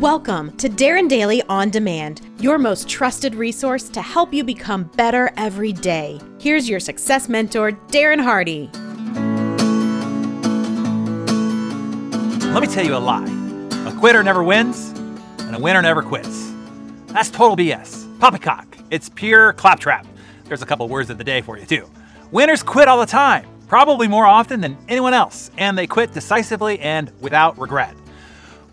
Welcome to Darren Daily On Demand, your most trusted resource to help you become better every day. Here's your success mentor, Darren Hardy. Let me tell you a lie a quitter never wins, and a winner never quits. That's total BS. Poppycock. It's pure claptrap. There's a couple words of the day for you, too. Winners quit all the time, probably more often than anyone else, and they quit decisively and without regret.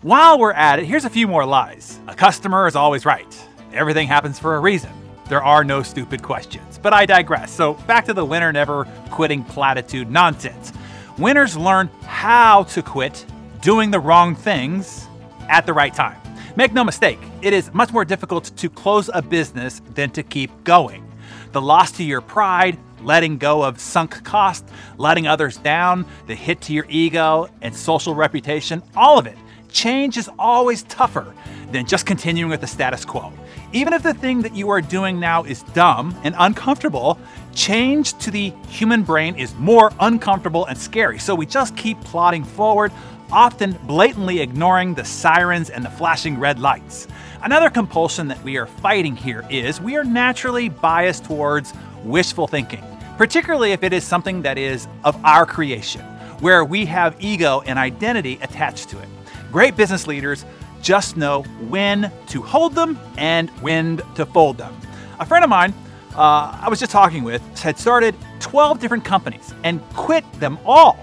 While we're at it, here's a few more lies. A customer is always right. Everything happens for a reason. There are no stupid questions. But I digress. So back to the winner never quitting platitude nonsense. Winners learn how to quit doing the wrong things at the right time. Make no mistake, it is much more difficult to close a business than to keep going. The loss to your pride, letting go of sunk cost, letting others down, the hit to your ego and social reputation, all of it change is always tougher than just continuing with the status quo. Even if the thing that you are doing now is dumb and uncomfortable, change to the human brain is more uncomfortable and scary. So we just keep plodding forward, often blatantly ignoring the sirens and the flashing red lights. Another compulsion that we are fighting here is we are naturally biased towards wishful thinking, particularly if it is something that is of our creation, where we have ego and identity attached to it. Great business leaders just know when to hold them and when to fold them. A friend of mine uh, I was just talking with had started 12 different companies and quit them all.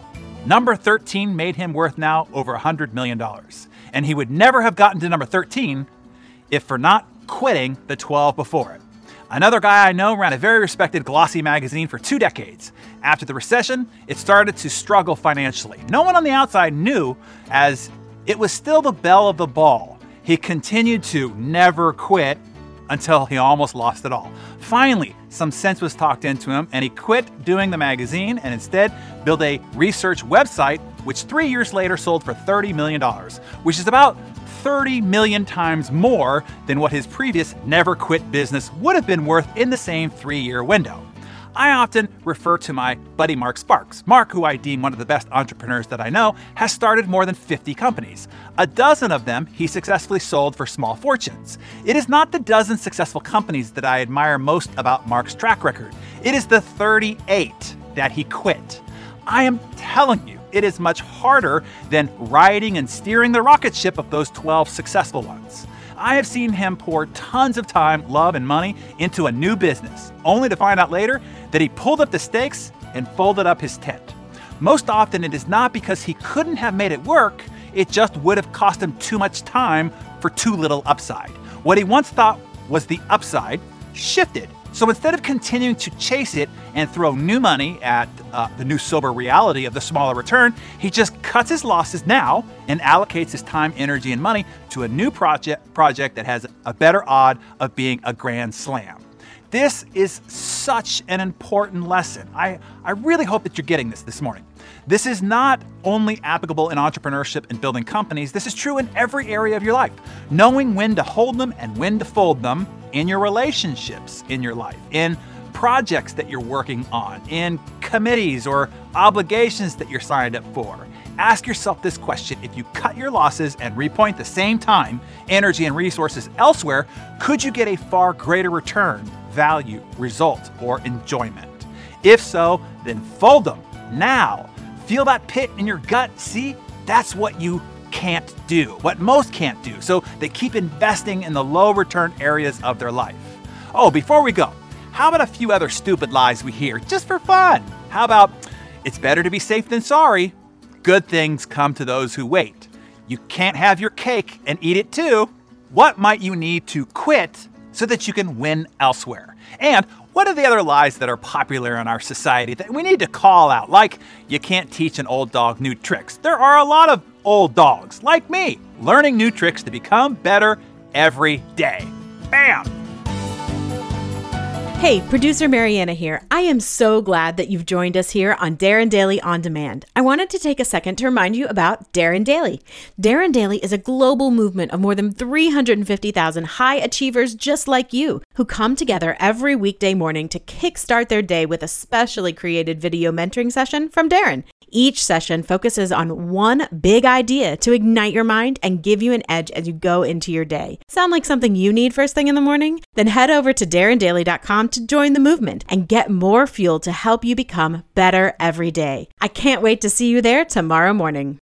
Number 13 made him worth now over $100 million. And he would never have gotten to number 13 if for not quitting the 12 before it. Another guy I know ran a very respected glossy magazine for two decades. After the recession, it started to struggle financially. No one on the outside knew as it was still the belle of the ball. He continued to never quit until he almost lost it all. Finally, some sense was talked into him, and he quit doing the magazine and instead built a research website, which three years later sold for $30 million, which is about 30 million times more than what his previous never quit business would have been worth in the same three year window. I often refer to my buddy Mark Sparks. Mark, who I deem one of the best entrepreneurs that I know, has started more than 50 companies. A dozen of them he successfully sold for small fortunes. It is not the dozen successful companies that I admire most about Mark's track record, it is the 38 that he quit. I am telling you, it is much harder than riding and steering the rocket ship of those 12 successful ones. I have seen him pour tons of time, love, and money into a new business, only to find out later that he pulled up the stakes and folded up his tent. Most often, it is not because he couldn't have made it work, it just would have cost him too much time for too little upside. What he once thought was the upside shifted so instead of continuing to chase it and throw new money at uh, the new sober reality of the smaller return, he just cuts his losses now and allocates his time, energy, and money to a new project, project that has a better odd of being a grand slam. This is such an important lesson. I, I really hope that you're getting this this morning. This is not only applicable in entrepreneurship and building companies, this is true in every area of your life. Knowing when to hold them and when to fold them in your relationships in your life, in projects that you're working on, in committees or obligations that you're signed up for. Ask yourself this question if you cut your losses and repoint the same time, energy, and resources elsewhere, could you get a far greater return, value, result, or enjoyment? If so, then fold them now. Feel that pit in your gut. See, that's what you can't do, what most can't do. So they keep investing in the low return areas of their life. Oh, before we go, how about a few other stupid lies we hear just for fun? How about it's better to be safe than sorry? Good things come to those who wait. You can't have your cake and eat it too. What might you need to quit so that you can win elsewhere? And what are the other lies that are popular in our society that we need to call out? Like, you can't teach an old dog new tricks. There are a lot of old dogs, like me, learning new tricks to become better every day. Bam! Hey, producer Mariana here. I am so glad that you've joined us here on Darren Daily On Demand. I wanted to take a second to remind you about Darren Daily. Darren Daily is a global movement of more than 350,000 high achievers just like you who come together every weekday morning to kickstart their day with a specially created video mentoring session from Darren. Each session focuses on one big idea to ignite your mind and give you an edge as you go into your day. Sound like something you need first thing in the morning? Then head over to darrendaily.com to join the movement and get more fuel to help you become better every day. I can't wait to see you there tomorrow morning.